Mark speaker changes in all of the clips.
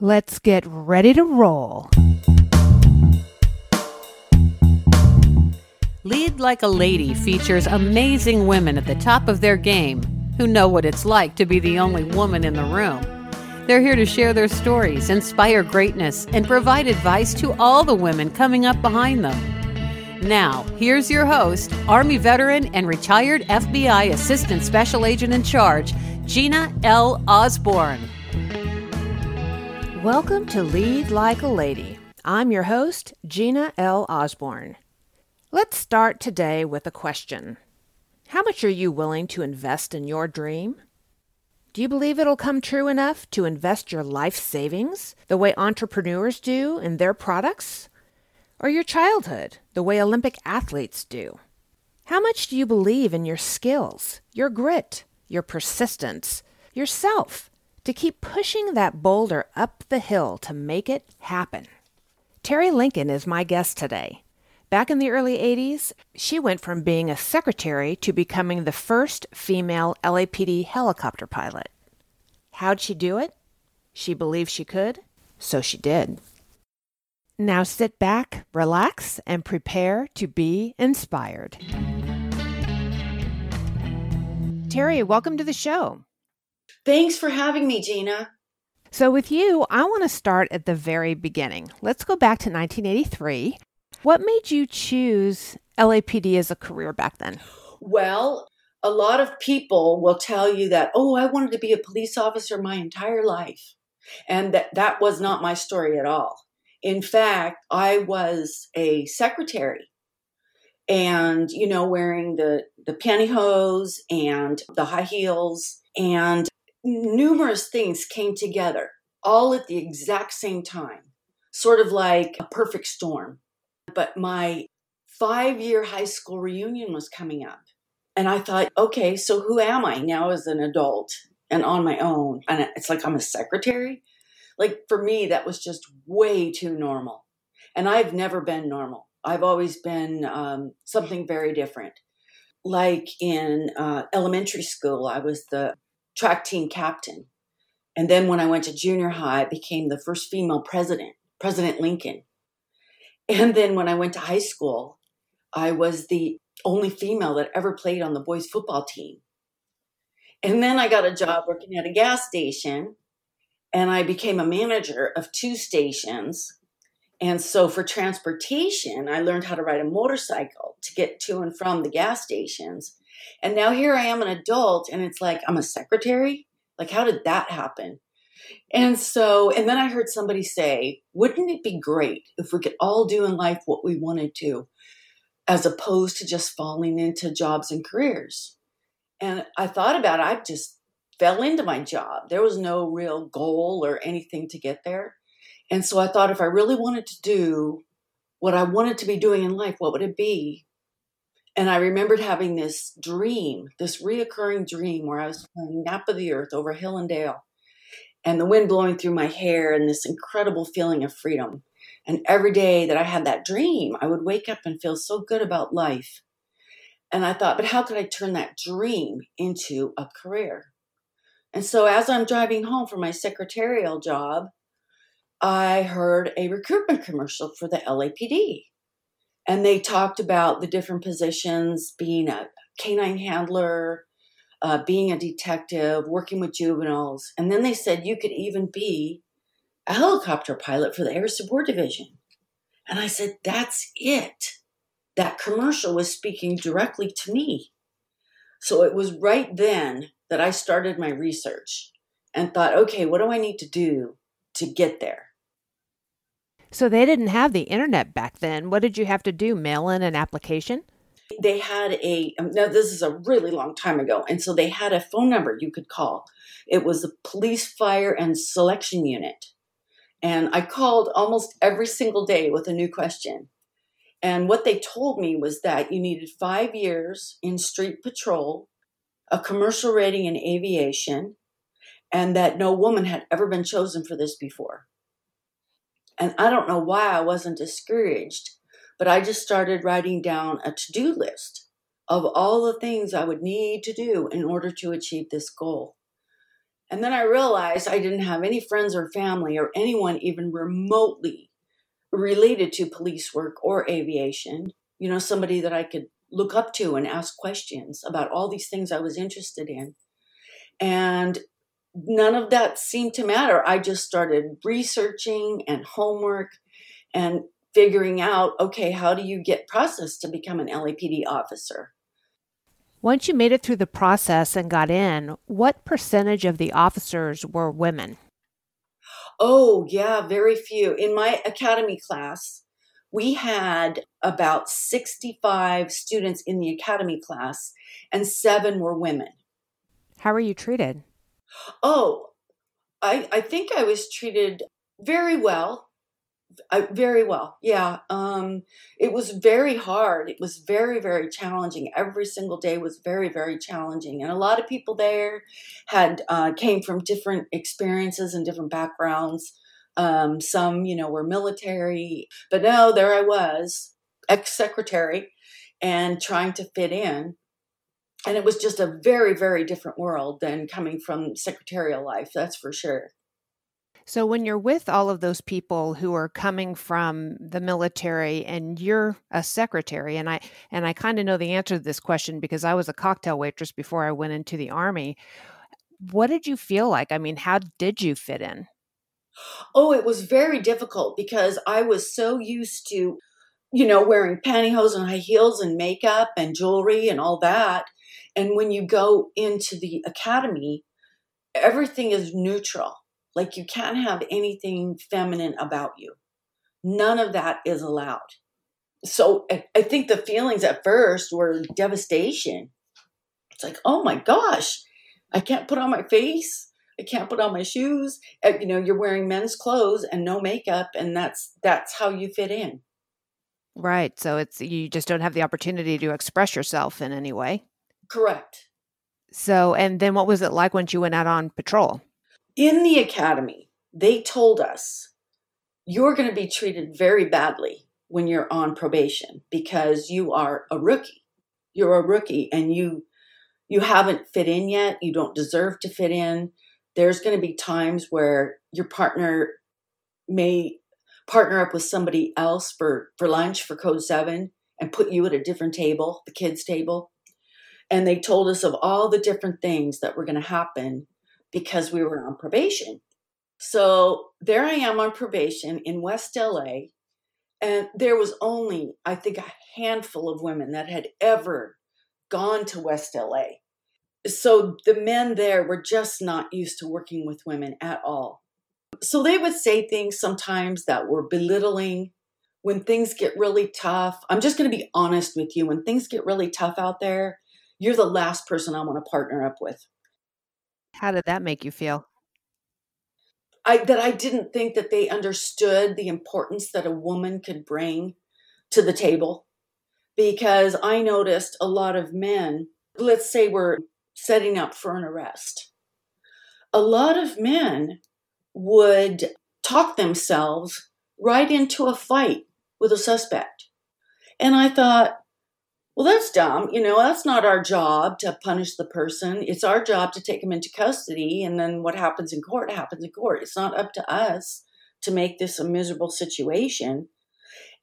Speaker 1: Let's get ready to roll.
Speaker 2: Lead Like a Lady features amazing women at the top of their game who know what it's like to be the only woman in the room. They're here to share their stories, inspire greatness, and provide advice to all the women coming up behind them. Now, here's your host, Army veteran and retired FBI Assistant Special Agent in Charge, Gina L. Osborne.
Speaker 1: Welcome to Lead Like a Lady. I'm your host, Gina L. Osborne. Let's start today with a question How much are you willing to invest in your dream? Do you believe it'll come true enough to invest your life savings the way entrepreneurs do in their products? Or your childhood the way Olympic athletes do? How much do you believe in your skills, your grit, your persistence, yourself? To keep pushing that boulder up the hill to make it happen. Terry Lincoln is my guest today. Back in the early 80s, she went from being a secretary to becoming the first female LAPD helicopter pilot. How'd she do it? She believed she could, so she did. Now sit back, relax, and prepare to be inspired. Terry, welcome to the show.
Speaker 3: Thanks for having me, Gina.
Speaker 1: So, with you, I want to start at the very beginning. Let's go back to 1983. What made you choose LAPD as a career back then?
Speaker 3: Well, a lot of people will tell you that, oh, I wanted to be a police officer my entire life. And that, that was not my story at all. In fact, I was a secretary and, you know, wearing the, the pantyhose and the high heels. And numerous things came together all at the exact same time, sort of like a perfect storm. But my five year high school reunion was coming up. And I thought, okay, so who am I now as an adult and on my own? And it's like I'm a secretary. Like for me, that was just way too normal. And I've never been normal. I've always been um, something very different. Like in uh, elementary school, I was the track team captain. And then when I went to junior high, I became the first female president, President Lincoln. And then when I went to high school, I was the only female that ever played on the boys football team. And then I got a job working at a gas station and I became a manager of two stations. And so for transportation, I learned how to ride a motorcycle to get to and from the gas stations. And now here I am an adult and it's like I'm a secretary. Like, how did that happen? And so, and then I heard somebody say, wouldn't it be great if we could all do in life what we wanted to, as opposed to just falling into jobs and careers? And I thought about it. I just fell into my job. There was no real goal or anything to get there. And so I thought if I really wanted to do what I wanted to be doing in life, what would it be? And I remembered having this dream, this reoccurring dream where I was playing Nap of the Earth over hill and dale, and the wind blowing through my hair, and this incredible feeling of freedom. And every day that I had that dream, I would wake up and feel so good about life. And I thought, but how could I turn that dream into a career? And so as I'm driving home from my secretarial job, I heard a recruitment commercial for the LAPD. And they talked about the different positions being a canine handler, uh, being a detective, working with juveniles. And then they said you could even be a helicopter pilot for the Air Support Division. And I said, that's it. That commercial was speaking directly to me. So it was right then that I started my research and thought, okay, what do I need to do to get there?
Speaker 1: So they didn't have the internet back then. What did you have to do? Mail in an application?
Speaker 3: They had a, um, now this is a really long time ago. And so they had a phone number you could call. It was the police fire and selection unit. And I called almost every single day with a new question. And what they told me was that you needed five years in street patrol, a commercial rating in aviation, and that no woman had ever been chosen for this before. And I don't know why I wasn't discouraged, but I just started writing down a to do list of all the things I would need to do in order to achieve this goal. And then I realized I didn't have any friends or family or anyone even remotely related to police work or aviation. You know, somebody that I could look up to and ask questions about all these things I was interested in. And none of that seemed to matter. I just started researching and homework and figuring out okay, how do you get processed to become an LAPD officer?
Speaker 1: Once you made it through the process and got in, what percentage of the officers were women?
Speaker 3: Oh, yeah, very few. In my academy class, we had about 65 students in the academy class, and seven were women.
Speaker 1: How were you treated?
Speaker 3: Oh, I, I think I was treated very well. I, very well. Yeah. Um, it was very hard. It was very, very challenging. Every single day was very, very challenging. And a lot of people there had uh, came from different experiences and different backgrounds. Um, some, you know, were military, but no, there I was, ex secretary, and trying to fit in. And it was just a very, very different world than coming from secretarial life, that's for sure.
Speaker 1: So when you're with all of those people who are coming from the military and you're a secretary and I and I kind of know the answer to this question because I was a cocktail waitress before I went into the army. What did you feel like? I mean, how did you fit in?
Speaker 3: Oh, it was very difficult because I was so used to you know, wearing pantyhose and high heels and makeup and jewelry and all that. And when you go into the academy, everything is neutral like you can't have anything feminine about you. None of that is allowed. So I think the feelings at first were devastation. It's like, oh my gosh, I can't put on my face. I can't put on my shoes. You know, you're wearing men's clothes and no makeup, and that's that's how you fit in.
Speaker 1: Right. So it's you just don't have the opportunity to express yourself in any way.
Speaker 3: Correct.
Speaker 1: So, and then what was it like once you went out on patrol?
Speaker 3: in the academy, they told us you're going to be treated very badly when you're on probation because you are a rookie. You're a rookie and you you haven't fit in yet. You don't deserve to fit in. There's going to be times where your partner may partner up with somebody else for for lunch for code 7 and put you at a different table, the kids table. And they told us of all the different things that were going to happen because we were on probation. So there I am on probation in West LA. And there was only, I think, a handful of women that had ever gone to West LA. So the men there were just not used to working with women at all. So they would say things sometimes that were belittling. When things get really tough, I'm just going to be honest with you. When things get really tough out there, you're the last person I want to partner up with.
Speaker 1: How did that make you feel?
Speaker 3: I, that I didn't think that they understood the importance that a woman could bring to the table. Because I noticed a lot of men, let's say we're setting up for an arrest, a lot of men would talk themselves right into a fight with a suspect. And I thought, well, that's dumb. You know, that's not our job to punish the person. It's our job to take them into custody. And then what happens in court happens in court. It's not up to us to make this a miserable situation.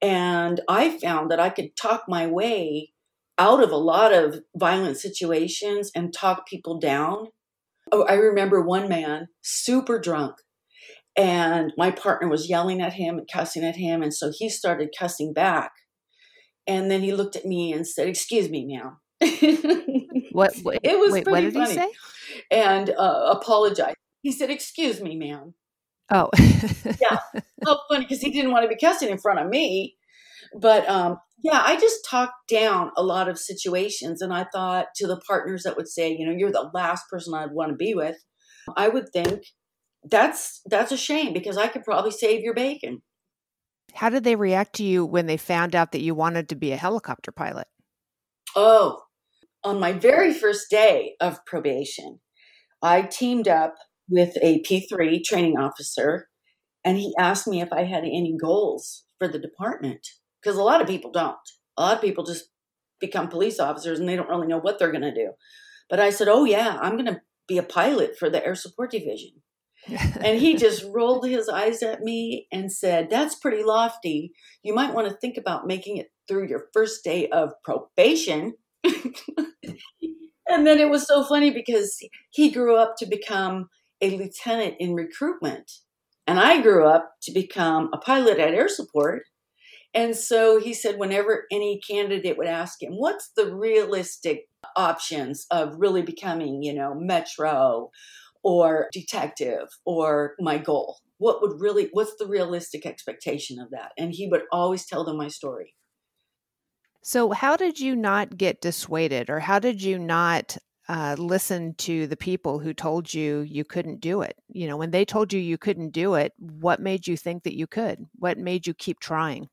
Speaker 3: And I found that I could talk my way out of a lot of violent situations and talk people down. Oh, I remember one man, super drunk, and my partner was yelling at him and cussing at him. And so he started cussing back. And then he looked at me and said, "Excuse me, ma'am."
Speaker 1: what, what?
Speaker 3: It was
Speaker 1: wait,
Speaker 3: pretty
Speaker 1: what did
Speaker 3: funny.
Speaker 1: he say?
Speaker 3: And uh, apologized. He said, "Excuse me, ma'am."
Speaker 1: Oh,
Speaker 3: yeah, so funny because he didn't want to be cussing in front of me. But um, yeah, I just talked down a lot of situations, and I thought to the partners that would say, you know, you're the last person I'd want to be with. I would think that's that's a shame because I could probably save your bacon.
Speaker 1: How did they react to you when they found out that you wanted to be a helicopter pilot?
Speaker 3: Oh, on my very first day of probation, I teamed up with a P3 training officer, and he asked me if I had any goals for the department because a lot of people don't. A lot of people just become police officers and they don't really know what they're going to do. But I said, "Oh yeah, I'm going to be a pilot for the air support division. and he just rolled his eyes at me and said, That's pretty lofty. You might want to think about making it through your first day of probation. and then it was so funny because he grew up to become a lieutenant in recruitment. And I grew up to become a pilot at air support. And so he said, whenever any candidate would ask him, what's the realistic options of really becoming, you know, metro or detective or my goal? What would really, what's the realistic expectation of that? And he would always tell them my story.
Speaker 1: So, how did you not get dissuaded, or how did you not uh, listen to the people who told you you couldn't do it? You know, when they told you you couldn't do it, what made you think that you could? What made you keep trying?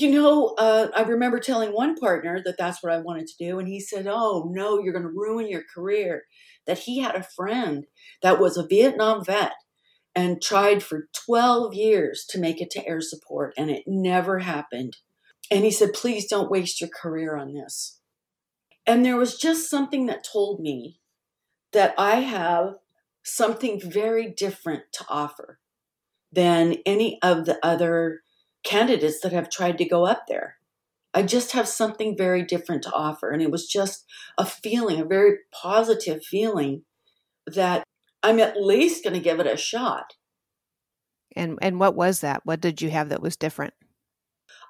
Speaker 3: You know, uh, I remember telling one partner that that's what I wanted to do, and he said, "Oh no, you're going to ruin your career." That he had a friend that was a Vietnam vet and tried for 12 years to make it to air support, and it never happened. And he said, "Please don't waste your career on this." And there was just something that told me that I have something very different to offer than any of the other candidates that have tried to go up there. I just have something very different to offer. And it was just a feeling, a very positive feeling that I'm at least going to give it a shot.
Speaker 1: And and what was that? What did you have that was different?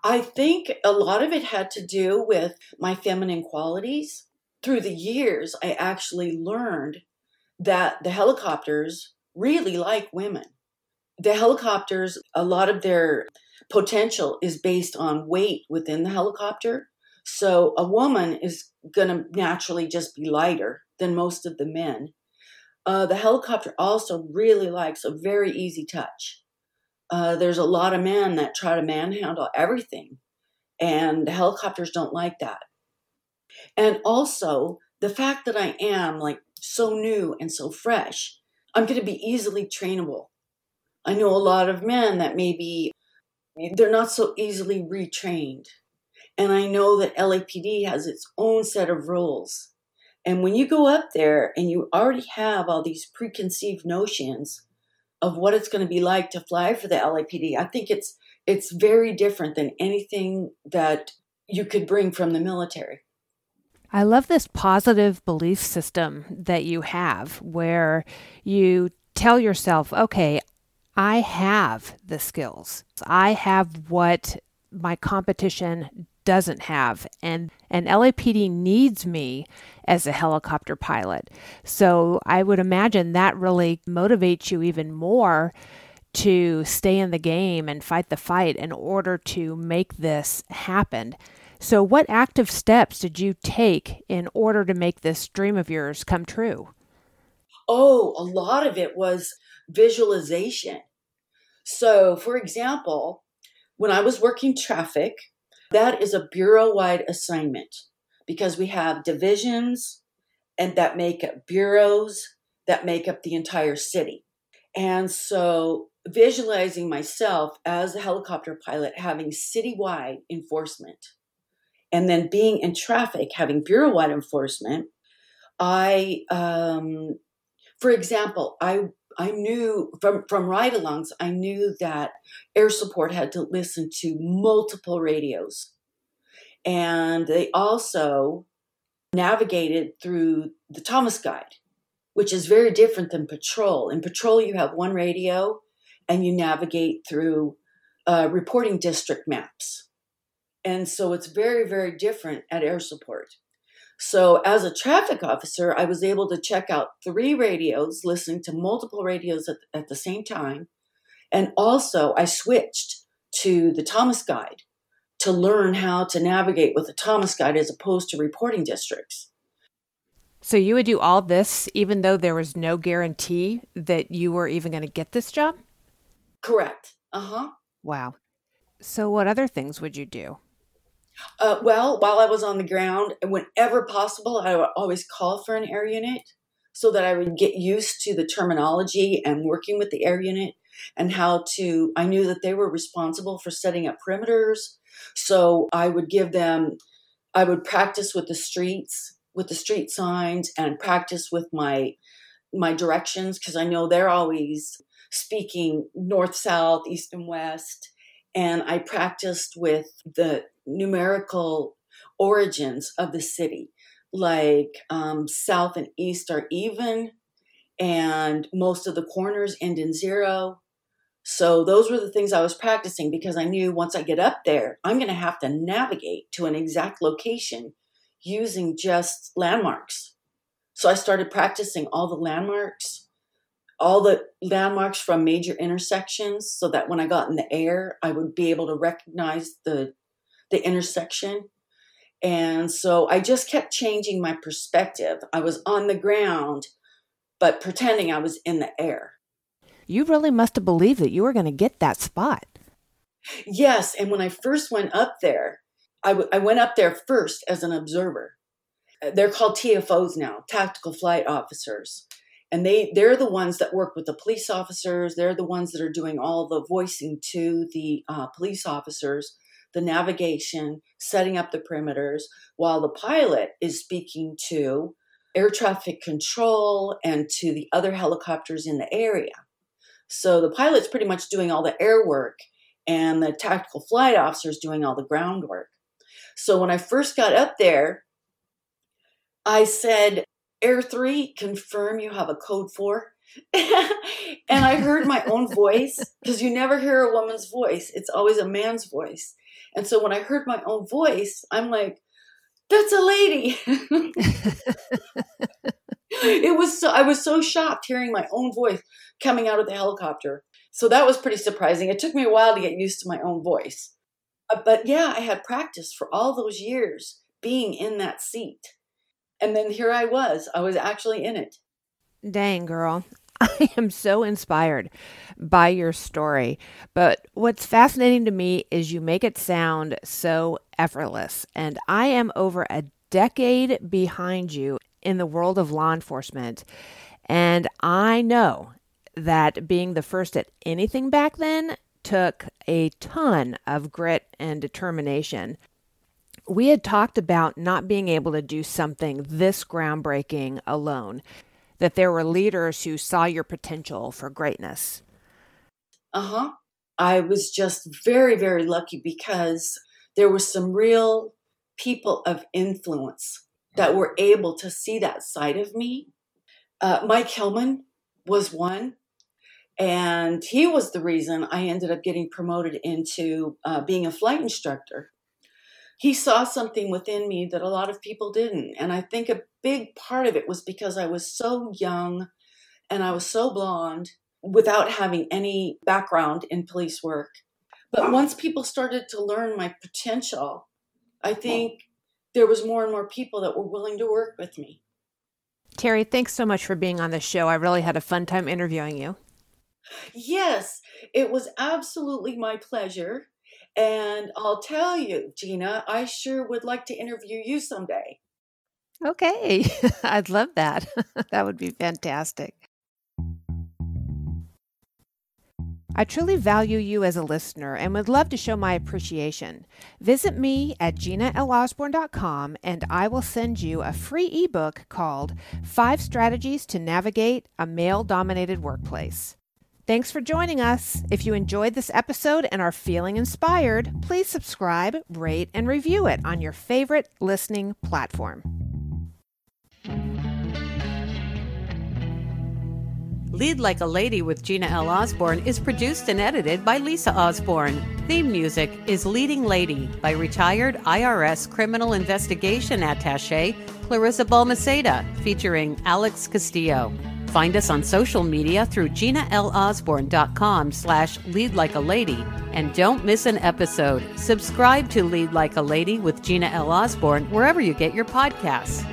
Speaker 3: I think a lot of it had to do with my feminine qualities. Through the years, I actually learned that the helicopters really like women. The helicopters, a lot of their potential is based on weight within the helicopter. So a woman is going to naturally just be lighter than most of the men. Uh, the helicopter also really likes a very easy touch. Uh, there's a lot of men that try to manhandle everything, and the helicopters don't like that. And also, the fact that I am like so new and so fresh, I'm going to be easily trainable. I know a lot of men that maybe they're not so easily retrained. And I know that LAPD has its own set of rules. And when you go up there and you already have all these preconceived notions of what it's going to be like to fly for the LAPD, I think it's it's very different than anything that you could bring from the military.
Speaker 1: I love this positive belief system that you have where you tell yourself, okay, I have the skills. I have what my competition doesn't have and and LAPD needs me as a helicopter pilot. So I would imagine that really motivates you even more to stay in the game and fight the fight in order to make this happen. So what active steps did you take in order to make this dream of yours come true?
Speaker 3: Oh, a lot of it was visualization. So, for example, when I was working traffic, that is a bureau wide assignment because we have divisions and that make up bureaus that make up the entire city. And so, visualizing myself as a helicopter pilot having citywide enforcement and then being in traffic having bureau wide enforcement, I, um, for example, I I knew from from ride-alongs, I knew that air support had to listen to multiple radios, and they also navigated through the Thomas Guide, which is very different than patrol. In patrol, you have one radio, and you navigate through uh, reporting district maps, and so it's very very different at air support. So, as a traffic officer, I was able to check out three radios, listening to multiple radios at, at the same time. And also, I switched to the Thomas Guide to learn how to navigate with the Thomas Guide as opposed to reporting districts.
Speaker 1: So, you would do all this even though there was no guarantee that you were even going to get this job?
Speaker 3: Correct. Uh huh.
Speaker 1: Wow. So, what other things would you do?
Speaker 3: Uh, well, while I was on the ground, whenever possible, I would always call for an air unit so that I would get used to the terminology and working with the air unit and how to. I knew that they were responsible for setting up perimeters. So I would give them, I would practice with the streets, with the street signs, and practice with my my directions because I know they're always speaking north, south, east, and west. And I practiced with the numerical origins of the city, like um, south and east are even, and most of the corners end in zero. So those were the things I was practicing because I knew once I get up there, I'm going to have to navigate to an exact location using just landmarks. So I started practicing all the landmarks, all the landmarks from major intersections so that when I got in the air, I would be able to recognize the the intersection. And so I just kept changing my perspective. I was on the ground but pretending I was in the air.
Speaker 1: You really must have believed that you were going to get that spot.
Speaker 3: Yes. And when I first went up there, I, w- I went up there first as an observer. Uh, they're called TFOs now, tactical flight officers. And they, they're the ones that work with the police officers. They're the ones that are doing all the voicing to the uh, police officers, the navigation, setting up the perimeters, while the pilot is speaking to air traffic control and to the other helicopters in the area. So the pilot's pretty much doing all the air work, and the tactical flight officer's doing all the groundwork. So when I first got up there, I said, Air 3, confirm you have a code 4. and I heard my own voice because you never hear a woman's voice, it's always a man's voice. And so when I heard my own voice, I'm like, that's a lady. it was so I was so shocked hearing my own voice coming out of the helicopter. So that was pretty surprising. It took me a while to get used to my own voice. Uh, but yeah, I had practiced for all those years being in that seat. And then here I was. I was actually in it.
Speaker 1: Dang, girl. I am so inspired by your story. But what's fascinating to me is you make it sound so effortless. And I am over a decade behind you in the world of law enforcement. And I know that being the first at anything back then took a ton of grit and determination. We had talked about not being able to do something this groundbreaking alone, that there were leaders who saw your potential for greatness.
Speaker 3: Uh huh. I was just very, very lucky because there were some real people of influence that were able to see that side of me. Uh, Mike Hillman was one, and he was the reason I ended up getting promoted into uh, being a flight instructor. He saw something within me that a lot of people didn't. And I think a big part of it was because I was so young and I was so blonde without having any background in police work. But once people started to learn my potential, I think there was more and more people that were willing to work with me.
Speaker 1: Terry, thanks so much for being on the show. I really had a fun time interviewing you.
Speaker 3: Yes, it was absolutely my pleasure. And I'll tell you, Gina, I sure would like to interview you someday.
Speaker 1: Okay, I'd love that. that would be fantastic. I truly value you as a listener and would love to show my appreciation. Visit me at ginalosborne.com and I will send you a free ebook called Five Strategies to Navigate a Male Dominated Workplace. Thanks for joining us. If you enjoyed this episode and are feeling inspired, please subscribe, rate, and review it on your favorite listening platform.
Speaker 2: Lead Like a Lady with Gina L. Osborne is produced and edited by Lisa Osborne. Theme music is Leading Lady by retired IRS criminal investigation attache Clarissa Balmaceda, featuring Alex Castillo. Find us on social media through ginalosborne.com slash lead like a lady. And don't miss an episode. Subscribe to Lead Like a Lady with Gina L. Osborne wherever you get your podcasts.